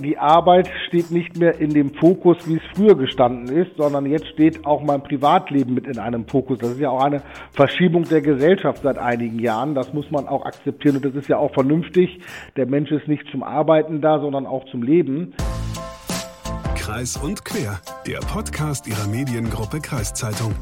Die Arbeit steht nicht mehr in dem Fokus, wie es früher gestanden ist, sondern jetzt steht auch mein Privatleben mit in einem Fokus. Das ist ja auch eine Verschiebung der Gesellschaft seit einigen Jahren. Das muss man auch akzeptieren und das ist ja auch vernünftig. Der Mensch ist nicht zum Arbeiten da, sondern auch zum Leben. Kreis und Quer, der Podcast Ihrer Mediengruppe Kreiszeitung.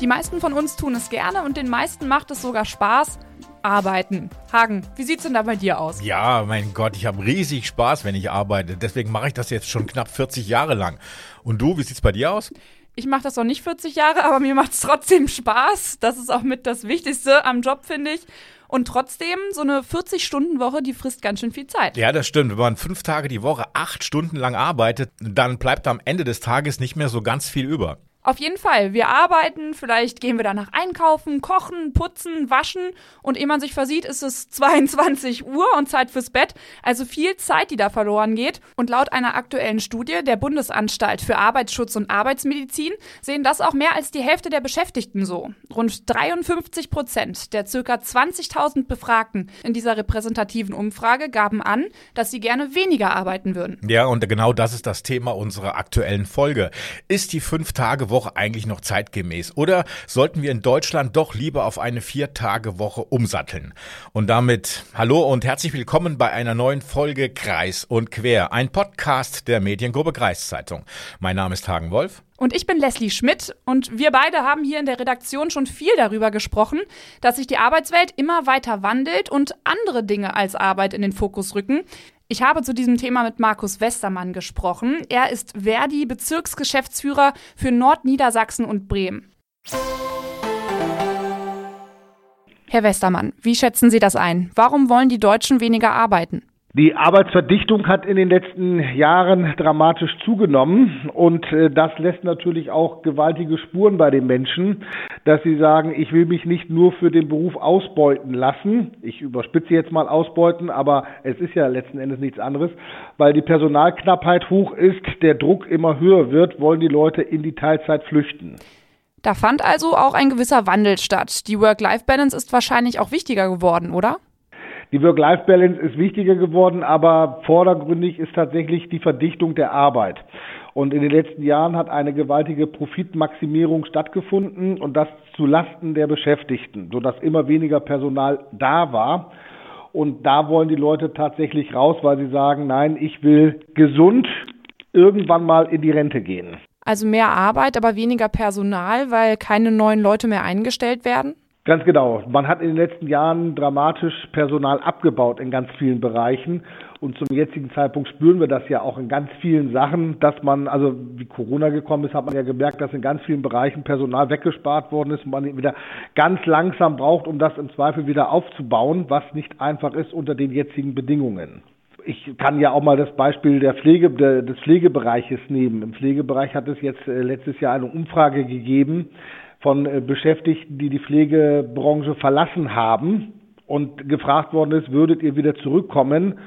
Die meisten von uns tun es gerne und den meisten macht es sogar Spaß. Arbeiten. Hagen, wie sieht's denn da bei dir aus? Ja, mein Gott, ich habe riesig Spaß, wenn ich arbeite. Deswegen mache ich das jetzt schon knapp 40 Jahre lang. Und du, wie sieht's bei dir aus? Ich mache das noch nicht 40 Jahre, aber mir macht es trotzdem Spaß. Das ist auch mit das Wichtigste am Job, finde ich. Und trotzdem, so eine 40-Stunden-Woche, die frisst ganz schön viel Zeit. Ja, das stimmt. Wenn man fünf Tage die Woche acht Stunden lang arbeitet, dann bleibt am Ende des Tages nicht mehr so ganz viel über. Auf jeden Fall. Wir arbeiten, vielleicht gehen wir danach einkaufen, kochen, putzen, waschen und ehe man sich versieht, ist es 22 Uhr und Zeit fürs Bett. Also viel Zeit, die da verloren geht. Und laut einer aktuellen Studie der Bundesanstalt für Arbeitsschutz und Arbeitsmedizin sehen das auch mehr als die Hälfte der Beschäftigten so. Rund 53 Prozent der circa 20.000 Befragten in dieser repräsentativen Umfrage gaben an, dass sie gerne weniger arbeiten würden. Ja, und genau das ist das Thema unserer aktuellen Folge. Ist die fünf Tage Woche eigentlich noch zeitgemäß? Oder sollten wir in Deutschland doch lieber auf eine Vier-Tage-Woche umsatteln? Und damit hallo und herzlich willkommen bei einer neuen Folge Kreis und Quer, ein Podcast der Mediengruppe Kreiszeitung. Mein Name ist Hagen Wolf. Und ich bin Leslie Schmidt und wir beide haben hier in der Redaktion schon viel darüber gesprochen, dass sich die Arbeitswelt immer weiter wandelt und andere Dinge als Arbeit in den Fokus rücken. Ich habe zu diesem Thema mit Markus Westermann gesprochen. Er ist Verdi-Bezirksgeschäftsführer für Nordniedersachsen und Bremen. Herr Westermann, wie schätzen Sie das ein? Warum wollen die Deutschen weniger arbeiten? Die Arbeitsverdichtung hat in den letzten Jahren dramatisch zugenommen und äh, das lässt natürlich auch gewaltige Spuren bei den Menschen, dass sie sagen, ich will mich nicht nur für den Beruf ausbeuten lassen. Ich überspitze jetzt mal ausbeuten, aber es ist ja letzten Endes nichts anderes, weil die Personalknappheit hoch ist, der Druck immer höher wird, wollen die Leute in die Teilzeit flüchten. Da fand also auch ein gewisser Wandel statt. Die Work-Life-Balance ist wahrscheinlich auch wichtiger geworden, oder? Die Work-Life-Balance ist wichtiger geworden, aber vordergründig ist tatsächlich die Verdichtung der Arbeit. Und in den letzten Jahren hat eine gewaltige Profitmaximierung stattgefunden und das zu Lasten der Beschäftigten, sodass immer weniger Personal da war. Und da wollen die Leute tatsächlich raus, weil sie sagen, nein, ich will gesund irgendwann mal in die Rente gehen. Also mehr Arbeit, aber weniger Personal, weil keine neuen Leute mehr eingestellt werden? Ganz genau. Man hat in den letzten Jahren dramatisch Personal abgebaut in ganz vielen Bereichen. Und zum jetzigen Zeitpunkt spüren wir das ja auch in ganz vielen Sachen, dass man, also wie Corona gekommen ist, hat man ja gemerkt, dass in ganz vielen Bereichen Personal weggespart worden ist und man wieder ganz langsam braucht, um das im Zweifel wieder aufzubauen, was nicht einfach ist unter den jetzigen Bedingungen. Ich kann ja auch mal das Beispiel der Pflege, des Pflegebereiches nehmen. Im Pflegebereich hat es jetzt äh, letztes Jahr eine Umfrage gegeben, von äh, Beschäftigten, die die Pflegebranche verlassen haben und gefragt worden ist, würdet ihr wieder zurückkommen,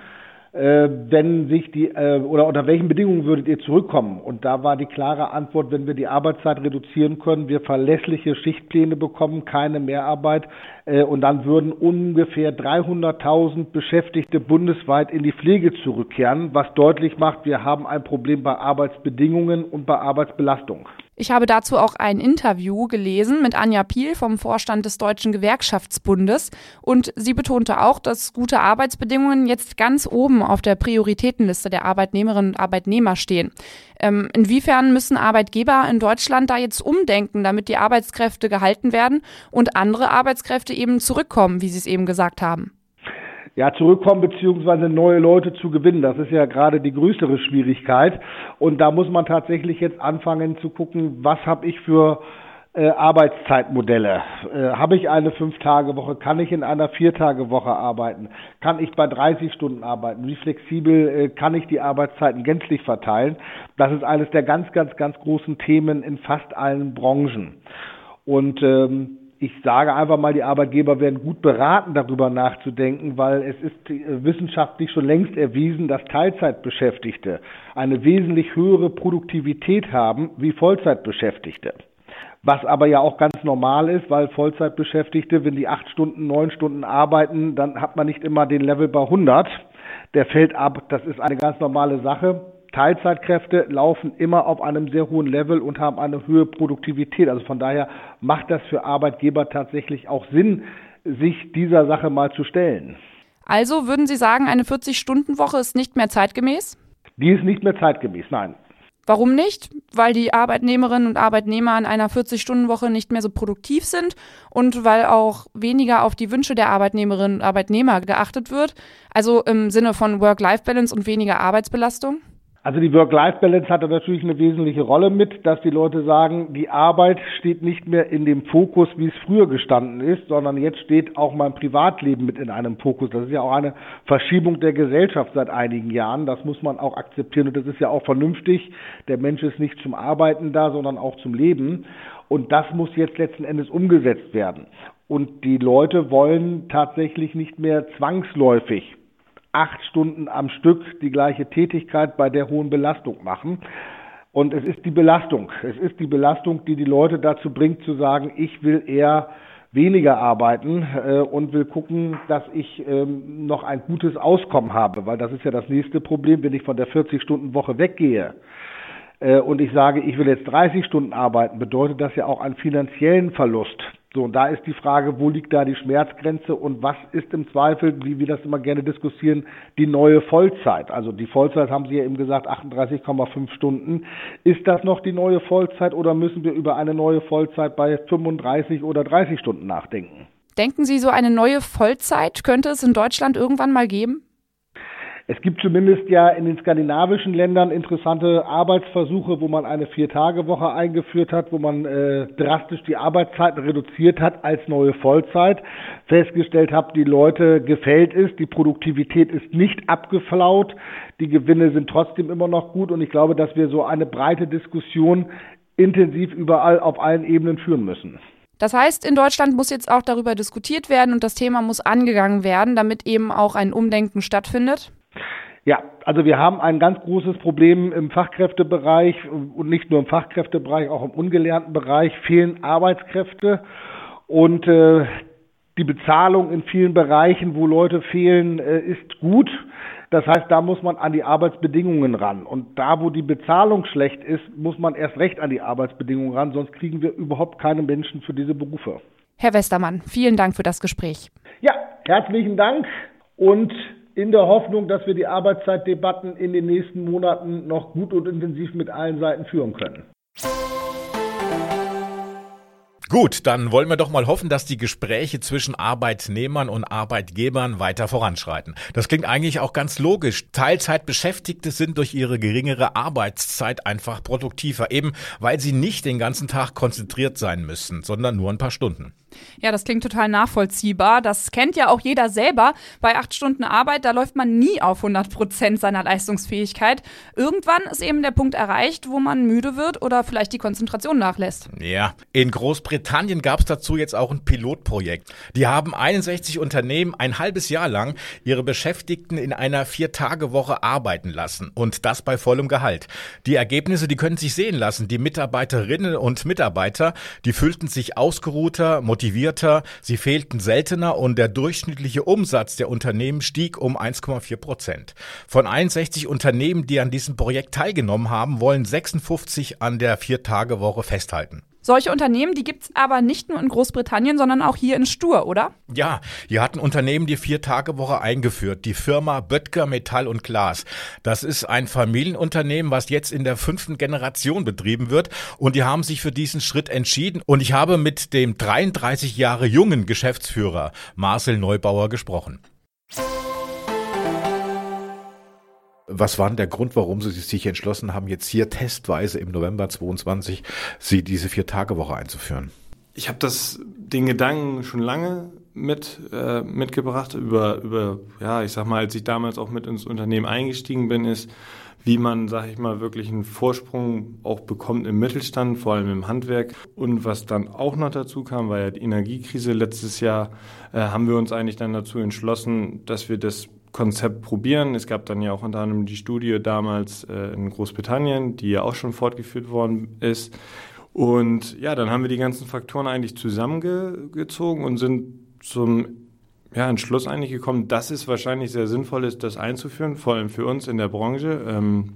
äh, wenn sich die äh, oder unter welchen Bedingungen würdet ihr zurückkommen? Und da war die klare Antwort, wenn wir die Arbeitszeit reduzieren können, wir verlässliche Schichtpläne bekommen, keine Mehrarbeit äh, und dann würden ungefähr 300.000 Beschäftigte bundesweit in die Pflege zurückkehren, was deutlich macht, wir haben ein Problem bei Arbeitsbedingungen und bei Arbeitsbelastung. Ich habe dazu auch ein Interview gelesen mit Anja Piel vom Vorstand des Deutschen Gewerkschaftsbundes und sie betonte auch, dass gute Arbeitsbedingungen jetzt ganz oben auf der Prioritätenliste der Arbeitnehmerinnen und Arbeitnehmer stehen. Ähm, inwiefern müssen Arbeitgeber in Deutschland da jetzt umdenken, damit die Arbeitskräfte gehalten werden und andere Arbeitskräfte eben zurückkommen, wie Sie es eben gesagt haben? Ja, zurückkommen beziehungsweise neue Leute zu gewinnen. Das ist ja gerade die größere Schwierigkeit. Und da muss man tatsächlich jetzt anfangen zu gucken, was habe ich für äh, Arbeitszeitmodelle. Äh, habe ich eine Fünf-Tage-Woche? Kann ich in einer Vier-Tage-Woche arbeiten? Kann ich bei 30 Stunden arbeiten? Wie flexibel äh, kann ich die Arbeitszeiten gänzlich verteilen? Das ist eines der ganz, ganz, ganz großen Themen in fast allen Branchen. Und ähm, ich sage einfach mal, die Arbeitgeber werden gut beraten, darüber nachzudenken, weil es ist äh, wissenschaftlich schon längst erwiesen, dass Teilzeitbeschäftigte eine wesentlich höhere Produktivität haben wie Vollzeitbeschäftigte. was aber ja auch ganz normal ist, weil Vollzeitbeschäftigte, wenn die acht Stunden, neun Stunden arbeiten, dann hat man nicht immer den Level bei 100. Der fällt ab. Das ist eine ganz normale Sache. Teilzeitkräfte laufen immer auf einem sehr hohen Level und haben eine höhere Produktivität. Also von daher macht das für Arbeitgeber tatsächlich auch Sinn, sich dieser Sache mal zu stellen. Also würden Sie sagen, eine 40-Stunden-Woche ist nicht mehr zeitgemäß? Die ist nicht mehr zeitgemäß, nein. Warum nicht? Weil die Arbeitnehmerinnen und Arbeitnehmer an einer 40-Stunden-Woche nicht mehr so produktiv sind und weil auch weniger auf die Wünsche der Arbeitnehmerinnen und Arbeitnehmer geachtet wird. Also im Sinne von Work-Life-Balance und weniger Arbeitsbelastung? Also die Work-Life-Balance hat da natürlich eine wesentliche Rolle mit, dass die Leute sagen, die Arbeit steht nicht mehr in dem Fokus, wie es früher gestanden ist, sondern jetzt steht auch mein Privatleben mit in einem Fokus. Das ist ja auch eine Verschiebung der Gesellschaft seit einigen Jahren. Das muss man auch akzeptieren und das ist ja auch vernünftig. Der Mensch ist nicht zum Arbeiten da, sondern auch zum Leben. Und das muss jetzt letzten Endes umgesetzt werden. Und die Leute wollen tatsächlich nicht mehr zwangsläufig acht Stunden am Stück die gleiche Tätigkeit bei der hohen Belastung machen. Und es ist die Belastung. Es ist die Belastung, die die Leute dazu bringt zu sagen, ich will eher weniger arbeiten äh, und will gucken, dass ich ähm, noch ein gutes Auskommen habe, weil das ist ja das nächste Problem, wenn ich von der 40-Stunden-Woche weggehe äh, und ich sage, ich will jetzt 30 Stunden arbeiten, bedeutet das ja auch einen finanziellen Verlust. So, und da ist die Frage, wo liegt da die Schmerzgrenze und was ist im Zweifel, wie wir das immer gerne diskutieren, die neue Vollzeit? Also die Vollzeit haben Sie ja eben gesagt, 38,5 Stunden. Ist das noch die neue Vollzeit oder müssen wir über eine neue Vollzeit bei 35 oder 30 Stunden nachdenken? Denken Sie, so eine neue Vollzeit könnte es in Deutschland irgendwann mal geben? Es gibt zumindest ja in den skandinavischen Ländern interessante Arbeitsversuche, wo man eine Vier-Tage-Woche eingeführt hat, wo man äh, drastisch die Arbeitszeiten reduziert hat als neue Vollzeit. Festgestellt hat, die Leute gefällt es, die Produktivität ist nicht abgeflaut, die Gewinne sind trotzdem immer noch gut und ich glaube, dass wir so eine breite Diskussion intensiv überall auf allen Ebenen führen müssen. Das heißt, in Deutschland muss jetzt auch darüber diskutiert werden und das Thema muss angegangen werden, damit eben auch ein Umdenken stattfindet? Ja, also wir haben ein ganz großes Problem im Fachkräftebereich und nicht nur im Fachkräftebereich, auch im ungelernten Bereich fehlen Arbeitskräfte und äh, die Bezahlung in vielen Bereichen, wo Leute fehlen, äh, ist gut. Das heißt, da muss man an die Arbeitsbedingungen ran. Und da, wo die Bezahlung schlecht ist, muss man erst recht an die Arbeitsbedingungen ran, sonst kriegen wir überhaupt keine Menschen für diese Berufe. Herr Westermann, vielen Dank für das Gespräch. Ja, herzlichen Dank und in der Hoffnung, dass wir die Arbeitszeitdebatten in den nächsten Monaten noch gut und intensiv mit allen Seiten führen können. Gut, dann wollen wir doch mal hoffen, dass die Gespräche zwischen Arbeitnehmern und Arbeitgebern weiter voranschreiten. Das klingt eigentlich auch ganz logisch. Teilzeitbeschäftigte sind durch ihre geringere Arbeitszeit einfach produktiver, eben weil sie nicht den ganzen Tag konzentriert sein müssen, sondern nur ein paar Stunden. Ja, das klingt total nachvollziehbar. Das kennt ja auch jeder selber. Bei acht Stunden Arbeit, da läuft man nie auf 100 Prozent seiner Leistungsfähigkeit. Irgendwann ist eben der Punkt erreicht, wo man müde wird oder vielleicht die Konzentration nachlässt. Ja, in Großbritannien gab es dazu jetzt auch ein Pilotprojekt. Die haben 61 Unternehmen ein halbes Jahr lang ihre Beschäftigten in einer Vier-Tage-Woche arbeiten lassen und das bei vollem Gehalt. Die Ergebnisse, die können sich sehen lassen. Die Mitarbeiterinnen und Mitarbeiter, die fühlten sich ausgeruhter, motivierter motivierter, sie fehlten seltener und der durchschnittliche Umsatz der Unternehmen stieg um 1,4 Prozent. Von 61 Unternehmen, die an diesem Projekt teilgenommen haben, wollen 56 an der Vier-Tage-Woche festhalten. Solche Unternehmen, die gibt's aber nicht nur in Großbritannien, sondern auch hier in Stur, oder? Ja, hier hat ein Unternehmen die Vier-Tage-Woche eingeführt, die Firma Böttger Metall und Glas. Das ist ein Familienunternehmen, was jetzt in der fünften Generation betrieben wird und die haben sich für diesen Schritt entschieden und ich habe mit dem 33 Jahre jungen Geschäftsführer Marcel Neubauer gesprochen. Was war denn der Grund, warum Sie sich entschlossen haben, jetzt hier testweise im November 22 Sie diese Vier-Tage-Woche einzuführen? Ich habe das den Gedanken schon lange mit äh, mitgebracht über über ja ich sag mal als ich damals auch mit ins Unternehmen eingestiegen bin ist wie man sag ich mal wirklich einen Vorsprung auch bekommt im Mittelstand vor allem im Handwerk und was dann auch noch dazu kam war ja die Energiekrise letztes Jahr äh, haben wir uns eigentlich dann dazu entschlossen dass wir das Konzept probieren. Es gab dann ja auch unter anderem die Studie damals äh, in Großbritannien, die ja auch schon fortgeführt worden ist. Und ja, dann haben wir die ganzen Faktoren eigentlich zusammengezogen und sind zum ja, Entschluss eigentlich gekommen, dass es wahrscheinlich sehr sinnvoll ist, das einzuführen, vor allem für uns in der Branche. Ähm,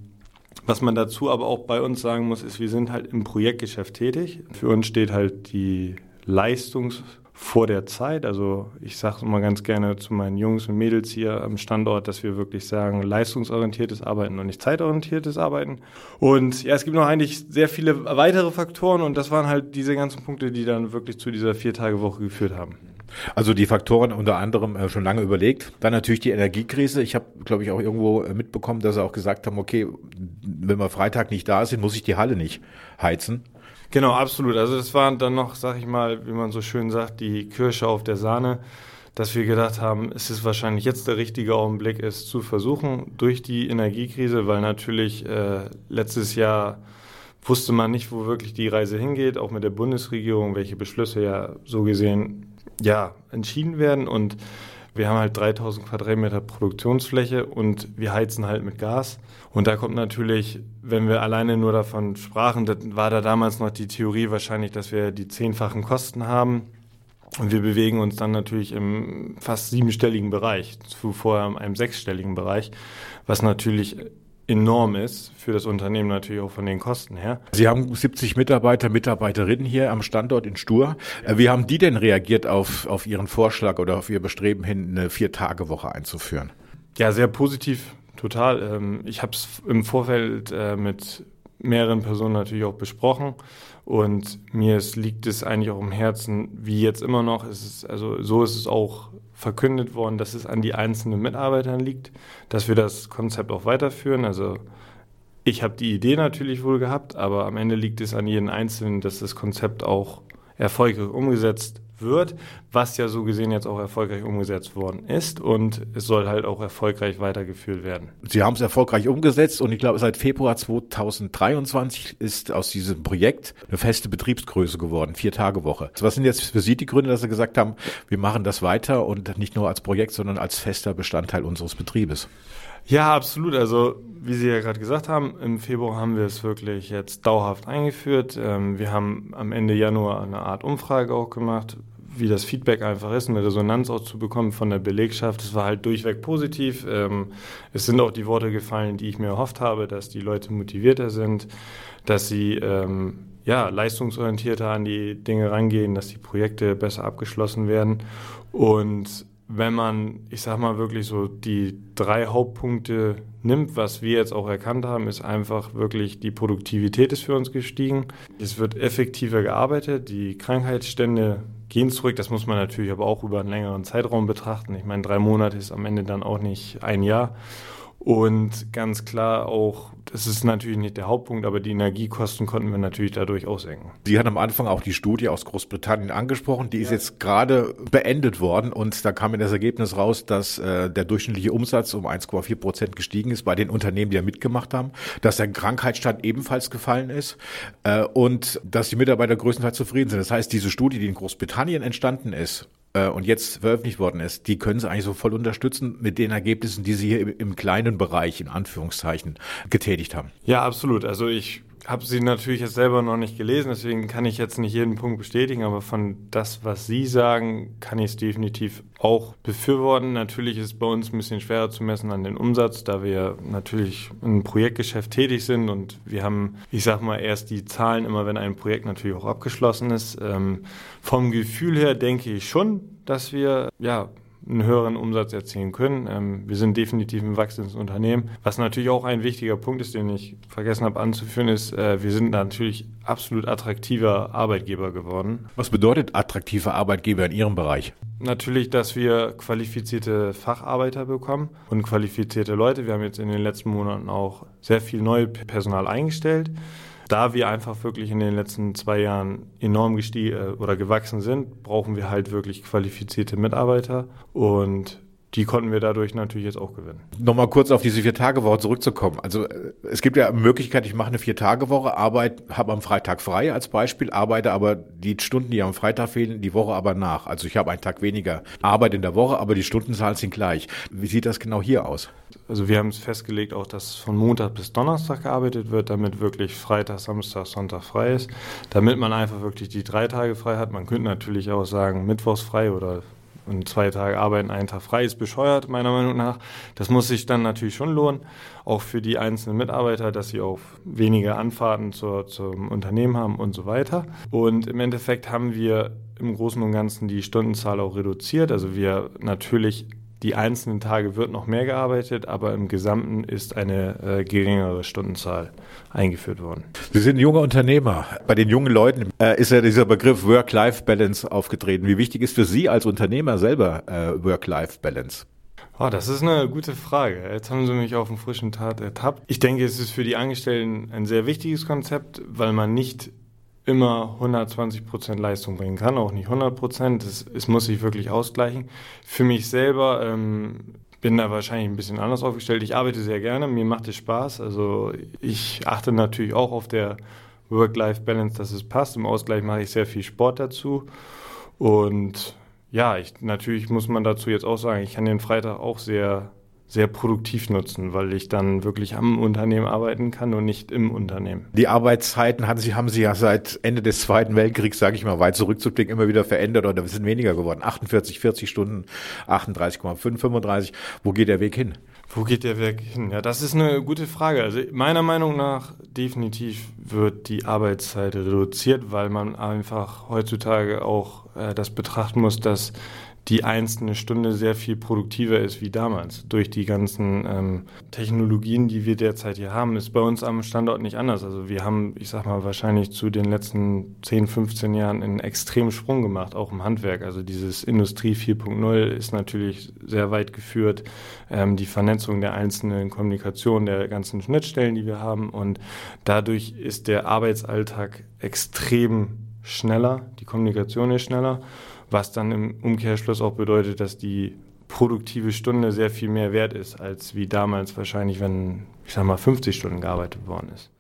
was man dazu aber auch bei uns sagen muss, ist, wir sind halt im Projektgeschäft tätig. Für uns steht halt die Leistungs- vor der Zeit. Also ich sage immer ganz gerne zu meinen Jungs und Mädels hier am Standort, dass wir wirklich sagen, leistungsorientiertes Arbeiten und nicht zeitorientiertes Arbeiten. Und ja, es gibt noch eigentlich sehr viele weitere Faktoren und das waren halt diese ganzen Punkte, die dann wirklich zu dieser Vier-Tage-Woche geführt haben. Also die Faktoren unter anderem äh, schon lange überlegt. Dann natürlich die Energiekrise. Ich habe, glaube ich, auch irgendwo äh, mitbekommen, dass sie auch gesagt haben, okay, wenn wir Freitag nicht da sind, muss ich die Halle nicht heizen. Genau, absolut. Also das war dann noch, sag ich mal, wie man so schön sagt, die Kirsche auf der Sahne, dass wir gedacht haben, es ist wahrscheinlich jetzt der richtige Augenblick, es zu versuchen durch die Energiekrise, weil natürlich äh, letztes Jahr wusste man nicht, wo wirklich die Reise hingeht, auch mit der Bundesregierung, welche Beschlüsse ja so gesehen ja entschieden werden und wir haben halt 3000 Quadratmeter Produktionsfläche und wir heizen halt mit Gas. Und da kommt natürlich, wenn wir alleine nur davon sprachen, das war da damals noch die Theorie wahrscheinlich, dass wir die zehnfachen Kosten haben. Und wir bewegen uns dann natürlich im fast siebenstelligen Bereich, zuvor in einem sechsstelligen Bereich, was natürlich enorm ist für das Unternehmen natürlich auch von den Kosten her. Sie haben 70 Mitarbeiter, Mitarbeiterinnen hier am Standort in Stur. Ja. Wie haben die denn reagiert auf, auf Ihren Vorschlag oder auf Ihr Bestreben hin, eine Vier-Tage-Woche einzuführen? Ja, sehr positiv, total. Ähm, ich habe es im Vorfeld äh, mit mehreren Personen natürlich auch besprochen und mir liegt es eigentlich auch im Herzen, wie jetzt immer noch. Es also so ist es auch verkündet worden, dass es an die einzelnen Mitarbeitern liegt, dass wir das Konzept auch weiterführen. Also ich habe die Idee natürlich wohl gehabt, aber am Ende liegt es an jedem Einzelnen, dass das Konzept auch erfolgreich umgesetzt wird, was ja so gesehen jetzt auch erfolgreich umgesetzt worden ist und es soll halt auch erfolgreich weitergeführt werden. Sie haben es erfolgreich umgesetzt und ich glaube seit Februar 2023 ist aus diesem Projekt eine feste Betriebsgröße geworden, vier Tage Woche. Was sind jetzt für Sie die Gründe, dass Sie gesagt haben, wir machen das weiter und nicht nur als Projekt, sondern als fester Bestandteil unseres Betriebes? Ja, absolut. Also wie Sie ja gerade gesagt haben, im Februar haben wir es wirklich jetzt dauerhaft eingeführt. Ähm, wir haben am Ende Januar eine Art Umfrage auch gemacht, wie das Feedback einfach ist, eine Resonanz auch zu bekommen von der Belegschaft. Es war halt durchweg positiv. Ähm, es sind auch die Worte gefallen, die ich mir erhofft habe, dass die Leute motivierter sind, dass sie ähm, ja, leistungsorientierter an die Dinge rangehen, dass die Projekte besser abgeschlossen werden. Und wenn man, ich sag mal wirklich so die drei Hauptpunkte nimmt, was wir jetzt auch erkannt haben, ist einfach wirklich die Produktivität ist für uns gestiegen. Es wird effektiver gearbeitet, die Krankheitsstände gehen zurück. Das muss man natürlich aber auch über einen längeren Zeitraum betrachten. Ich meine, drei Monate ist am Ende dann auch nicht ein Jahr. Und ganz klar auch, das ist natürlich nicht der Hauptpunkt, aber die Energiekosten konnten wir natürlich dadurch auch senken. Sie hatten am Anfang auch die Studie aus Großbritannien angesprochen, die ja. ist jetzt gerade beendet worden und da kam in das Ergebnis raus, dass äh, der durchschnittliche Umsatz um 1,4 Prozent gestiegen ist bei den Unternehmen, die ja mitgemacht haben, dass der Krankheitsstand ebenfalls gefallen ist äh, und dass die Mitarbeiter größtenteils zufrieden sind. Das heißt, diese Studie, die in Großbritannien entstanden ist, äh, und jetzt veröffentlicht worden ist, die können sie eigentlich so voll unterstützen mit den Ergebnissen, die sie hier im, im kleinen Bereich, in Anführungszeichen, getätigt haben. Ja, absolut. Also ich habe sie natürlich jetzt selber noch nicht gelesen, deswegen kann ich jetzt nicht jeden Punkt bestätigen, aber von das, was Sie sagen, kann ich es definitiv auch befürworten. Natürlich ist es bei uns ein bisschen schwerer zu messen an den Umsatz, da wir natürlich im Projektgeschäft tätig sind und wir haben, ich sag mal, erst die Zahlen immer, wenn ein Projekt natürlich auch abgeschlossen ist. Ähm, vom Gefühl her denke ich schon, dass wir ja einen höheren Umsatz erzielen können. Ähm, wir sind definitiv ein wachsendes Unternehmen. Was natürlich auch ein wichtiger Punkt ist, den ich vergessen habe anzuführen, ist, äh, wir sind natürlich absolut attraktiver Arbeitgeber geworden. Was bedeutet attraktiver Arbeitgeber in Ihrem Bereich? Natürlich, dass wir qualifizierte Facharbeiter bekommen und qualifizierte Leute. Wir haben jetzt in den letzten Monaten auch sehr viel neues Personal eingestellt. Da wir einfach wirklich in den letzten zwei Jahren enorm gestiegen äh, oder gewachsen sind, brauchen wir halt wirklich qualifizierte Mitarbeiter. Und die konnten wir dadurch natürlich jetzt auch gewinnen. Nochmal kurz auf diese Vier-Tage-Woche zurückzukommen. Also äh, es gibt ja Möglichkeit, ich mache eine Vier-Tage-Woche, Arbeit, habe am Freitag frei als Beispiel, arbeite aber die Stunden, die am Freitag fehlen, die Woche aber nach. Also ich habe einen Tag weniger Arbeit in der Woche, aber die Stundenzahlen sind gleich. Wie sieht das genau hier aus? Also wir haben es festgelegt auch, dass von Montag bis Donnerstag gearbeitet wird, damit wirklich Freitag, Samstag, Sonntag frei ist, damit man einfach wirklich die drei Tage frei hat. Man könnte natürlich auch sagen, Mittwochs frei oder und zwei Tage arbeiten, einen Tag frei ist bescheuert, meiner Meinung nach. Das muss sich dann natürlich schon lohnen, auch für die einzelnen Mitarbeiter, dass sie auch weniger Anfahrten zur, zum Unternehmen haben und so weiter. Und im Endeffekt haben wir im Großen und Ganzen die Stundenzahl auch reduziert. Also wir natürlich die einzelnen Tage wird noch mehr gearbeitet, aber im Gesamten ist eine äh, geringere Stundenzahl eingeführt worden. Sie sind junger Unternehmer. Bei den jungen Leuten äh, ist ja dieser Begriff Work-Life-Balance aufgetreten. Wie wichtig ist für Sie als Unternehmer selber äh, Work-Life-Balance? Oh, das ist eine gute Frage. Jetzt haben Sie mich auf dem frischen Tat ertappt. Ich denke, es ist für die Angestellten ein sehr wichtiges Konzept, weil man nicht immer 120 Prozent Leistung bringen kann, auch nicht 100 Prozent. Es, es, muss sich wirklich ausgleichen. Für mich selber ähm, bin da wahrscheinlich ein bisschen anders aufgestellt. Ich arbeite sehr gerne, mir macht es Spaß. Also ich achte natürlich auch auf der Work-Life-Balance, dass es passt. Im Ausgleich mache ich sehr viel Sport dazu. Und ja, ich, natürlich muss man dazu jetzt auch sagen, ich kann den Freitag auch sehr sehr produktiv nutzen, weil ich dann wirklich am Unternehmen arbeiten kann und nicht im Unternehmen. Die Arbeitszeiten haben Sie, haben Sie ja seit Ende des Zweiten Weltkriegs, sage ich mal, weit zurückzublicken, immer wieder verändert oder sind weniger geworden. 48, 40 Stunden, 38,5, 35. Wo geht der Weg hin? Wo geht der Weg hin? Ja, das ist eine gute Frage. Also meiner Meinung nach definitiv wird die Arbeitszeit reduziert, weil man einfach heutzutage auch äh, das betrachten muss, dass die einzelne Stunde sehr viel produktiver ist wie damals. Durch die ganzen ähm, Technologien, die wir derzeit hier haben, ist bei uns am Standort nicht anders. Also wir haben, ich sag mal, wahrscheinlich zu den letzten 10, 15 Jahren einen extremen Sprung gemacht, auch im Handwerk. Also dieses Industrie 4.0 ist natürlich sehr weit geführt. Ähm, die Vernetzung der einzelnen Kommunikation, der ganzen Schnittstellen, die wir haben. Und dadurch ist der Arbeitsalltag extrem schneller, die Kommunikation ist schneller was dann im Umkehrschluss auch bedeutet, dass die produktive Stunde sehr viel mehr wert ist, als wie damals wahrscheinlich, wenn, ich sag mal, 50 Stunden gearbeitet worden ist.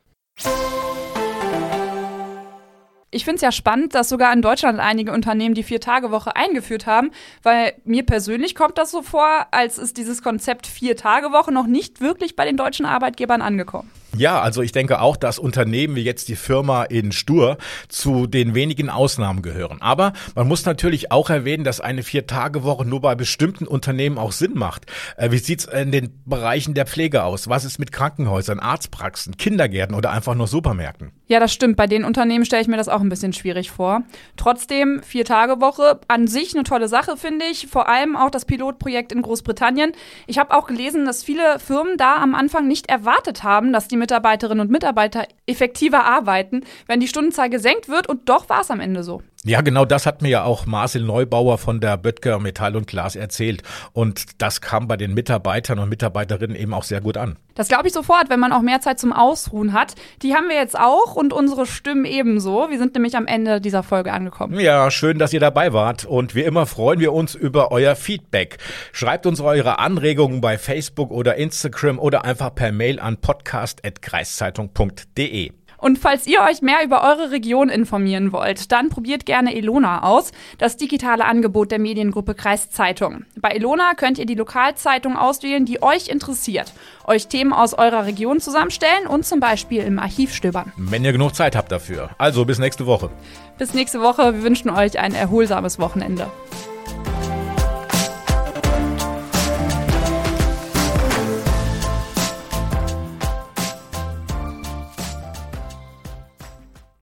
Ich finde es ja spannend, dass sogar in Deutschland einige Unternehmen die Vier-Tage-Woche eingeführt haben, weil mir persönlich kommt das so vor, als ist dieses Konzept Vier-Tage-Woche noch nicht wirklich bei den deutschen Arbeitgebern angekommen. Ja, also ich denke auch, dass Unternehmen wie jetzt die Firma in Stur zu den wenigen Ausnahmen gehören. Aber man muss natürlich auch erwähnen, dass eine Vier-Tage-Woche nur bei bestimmten Unternehmen auch Sinn macht. Äh, wie sieht's in den Bereichen der Pflege aus? Was ist mit Krankenhäusern, Arztpraxen, Kindergärten oder einfach nur Supermärkten? Ja, das stimmt. Bei den Unternehmen stelle ich mir das auch ein bisschen schwierig vor. Trotzdem, Vier-Tage-Woche an sich eine tolle Sache, finde ich. Vor allem auch das Pilotprojekt in Großbritannien. Ich habe auch gelesen, dass viele Firmen da am Anfang nicht erwartet haben, dass die Mitarbeiterinnen und Mitarbeiter effektiver arbeiten, wenn die Stundenzahl gesenkt wird und doch war es am Ende so. Ja, genau das hat mir ja auch Marcel Neubauer von der Böttger Metall und Glas erzählt. Und das kam bei den Mitarbeitern und Mitarbeiterinnen eben auch sehr gut an. Das glaube ich sofort, wenn man auch mehr Zeit zum Ausruhen hat. Die haben wir jetzt auch und unsere Stimmen ebenso. Wir sind nämlich am Ende dieser Folge angekommen. Ja, schön, dass ihr dabei wart. Und wie immer freuen wir uns über euer Feedback. Schreibt uns eure Anregungen bei Facebook oder Instagram oder einfach per Mail an podcast.kreiszeitung.de. Und falls ihr euch mehr über eure Region informieren wollt, dann probiert gerne Elona aus, das digitale Angebot der Mediengruppe Kreiszeitung. Bei Elona könnt ihr die Lokalzeitung auswählen, die euch interessiert, euch Themen aus eurer Region zusammenstellen und zum Beispiel im Archiv stöbern. Wenn ihr genug Zeit habt dafür. Also bis nächste Woche. Bis nächste Woche. Wir wünschen euch ein erholsames Wochenende.